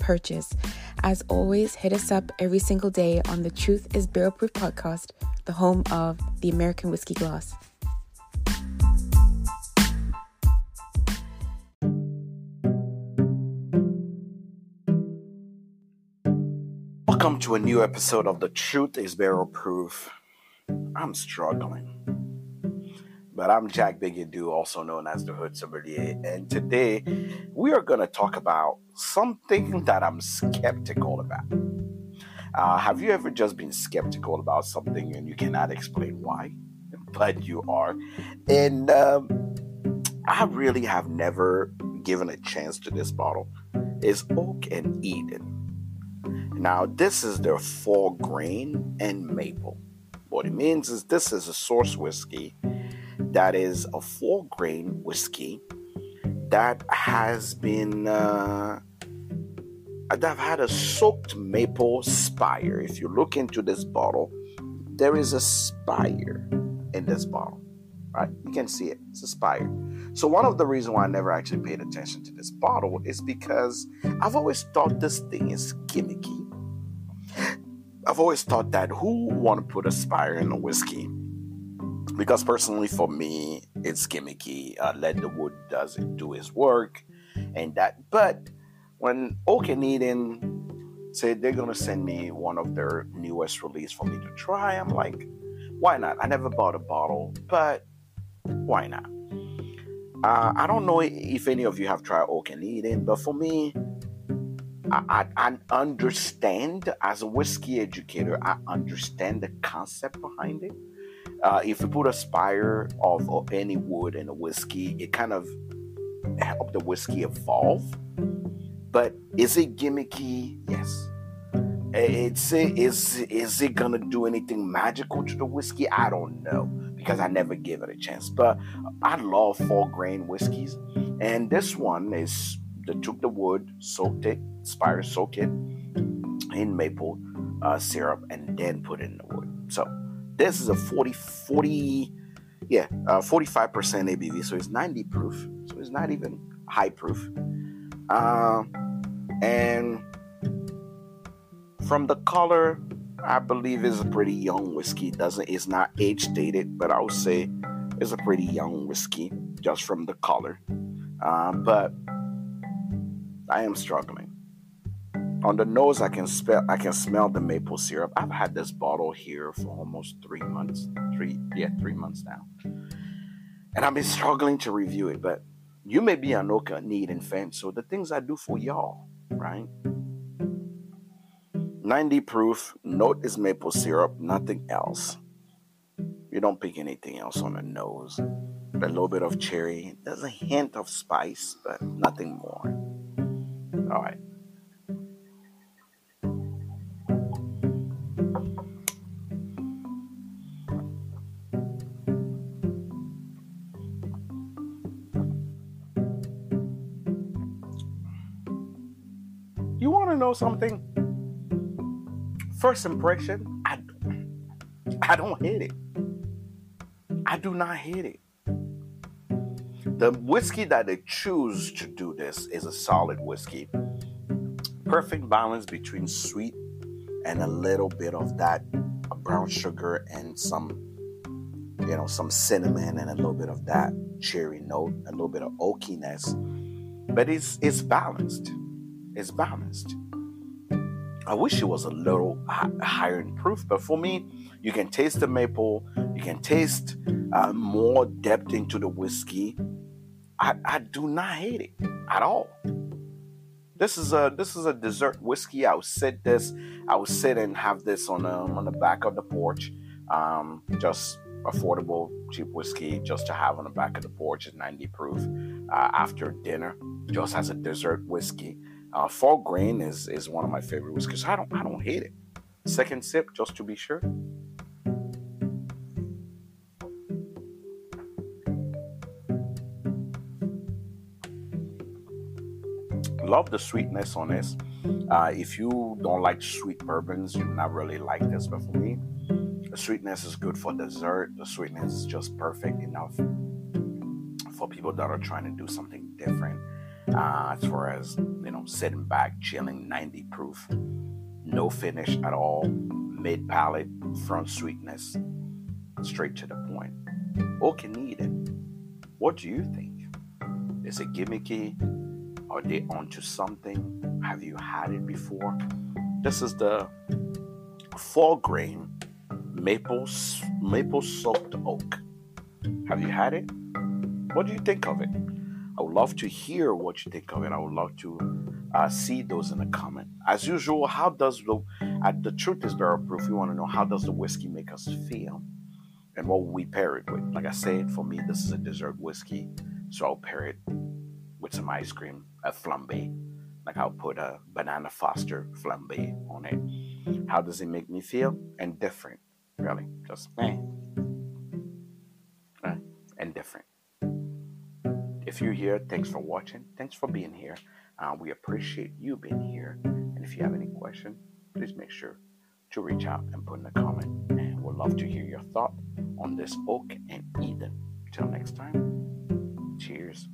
purchase. As always, hit us up every single day on the Truth is Barrel Proof podcast, the home of the American Whiskey Glass. Welcome to a new episode of The Truth is Barrel Proof. I'm struggling. But I'm Jack Biggadu, also known as the Hood Sommelier, and today we are going to talk about something that I'm skeptical about. Uh, have you ever just been skeptical about something and you cannot explain why? But you are. And um, I really have never given a chance to this bottle. It's Oak and Eden. Now, this is their four grain and maple. What it means is this is a source whiskey that is a four grain whiskey that has been uh, that had a soaked maple spire. If you look into this bottle, there is a spire in this bottle, right? You can see it. It's a spire. So one of the reasons why I never actually paid attention to this bottle is because I've always thought this thing is gimmicky. I've always thought that who want to put a spire in a whiskey? Because personally, for me, it's gimmicky. Uh, let the wood does it do his work, and that. But when Oak and Eden said they're gonna send me one of their newest release for me to try, I'm like, why not? I never bought a bottle, but why not? Uh, I don't know if any of you have tried Oak and Eden, but for me, I, I, understand as a whiskey educator, I understand the concept behind it. Uh, if you put a spire of, of any wood in a whiskey, it kind of help the whiskey evolve. But is it gimmicky? Yes. It's is is it gonna do anything magical to the whiskey? I don't know because I never gave it a chance. But I love four grain whiskeys, and this one is they took the wood, soaked it, spire soaked it in maple uh, syrup, and then put it in the wood. So this is a 40 40 yeah uh, 45% ABV, so it's 90 proof. So it's not even high proof. Uh, and from the color, I believe is a pretty young whiskey. It doesn't it's not age dated, but I would say it's a pretty young whiskey just from the color. Uh, but I am struggling. On the nose, I can smell I can smell the maple syrup. I've had this bottle here for almost three months. Three yeah, three months now. And I've been struggling to review it, but you may be an Oak and fan, so the things I do for y'all, right? 90 proof, note is maple syrup, nothing else. You don't pick anything else on the nose. A little bit of cherry. There's a hint of spice, but nothing more. All right. You want to know something? First impression, I, I don't hate it. I do not hate it. The whiskey that they choose to do this is a solid whiskey. Perfect balance between sweet and a little bit of that brown sugar and some, you know, some cinnamon and a little bit of that cherry note, a little bit of oakiness. But it's it's balanced. It's balanced. I wish it was a little higher in proof, but for me, you can taste the maple, you can taste uh, more depth into the whiskey. I, I do not hate it at all. This is a this is a dessert whiskey. I would sit this, I would sit and have this on um, on the back of the porch. Um, just affordable, cheap whiskey just to have on the back of the porch at 90 proof uh, after dinner, just as a dessert whiskey. Uh, Four Grain is is one of my favorite whiskeys. I don't I don't hate it. Second sip, just to be sure. Love the sweetness on this. Uh, if you don't like sweet bourbons, you're not really like this. But for me, the sweetness is good for dessert. The sweetness is just perfect enough for people that are trying to do something different. Uh, as far as you know, sitting back, chilling, 90 proof, no finish at all, mid palate, front sweetness, straight to the point. Can eat it. What do you think? Is it gimmicky? Are they onto something? Have you had it before? This is the four grain maple maple soaked oak. Have you had it? What do you think of it? Would love to hear what you think of it. I would love to uh, see those in the comment. As usual, how does the at the truth is barrel proof? We want to know how does the whiskey make us feel, and what we pair it with? Like I said, for me, this is a dessert whiskey, so I'll pair it with some ice cream, a flambe. Like I'll put a banana Foster flambe on it. How does it make me feel? And different, really, just eh, eh and different. If you're here, thanks for watching. Thanks for being here. Uh, we appreciate you being here. And if you have any question, please make sure to reach out and put in a comment. And we'd love to hear your thought on this oak and Eden. Till next time, cheers.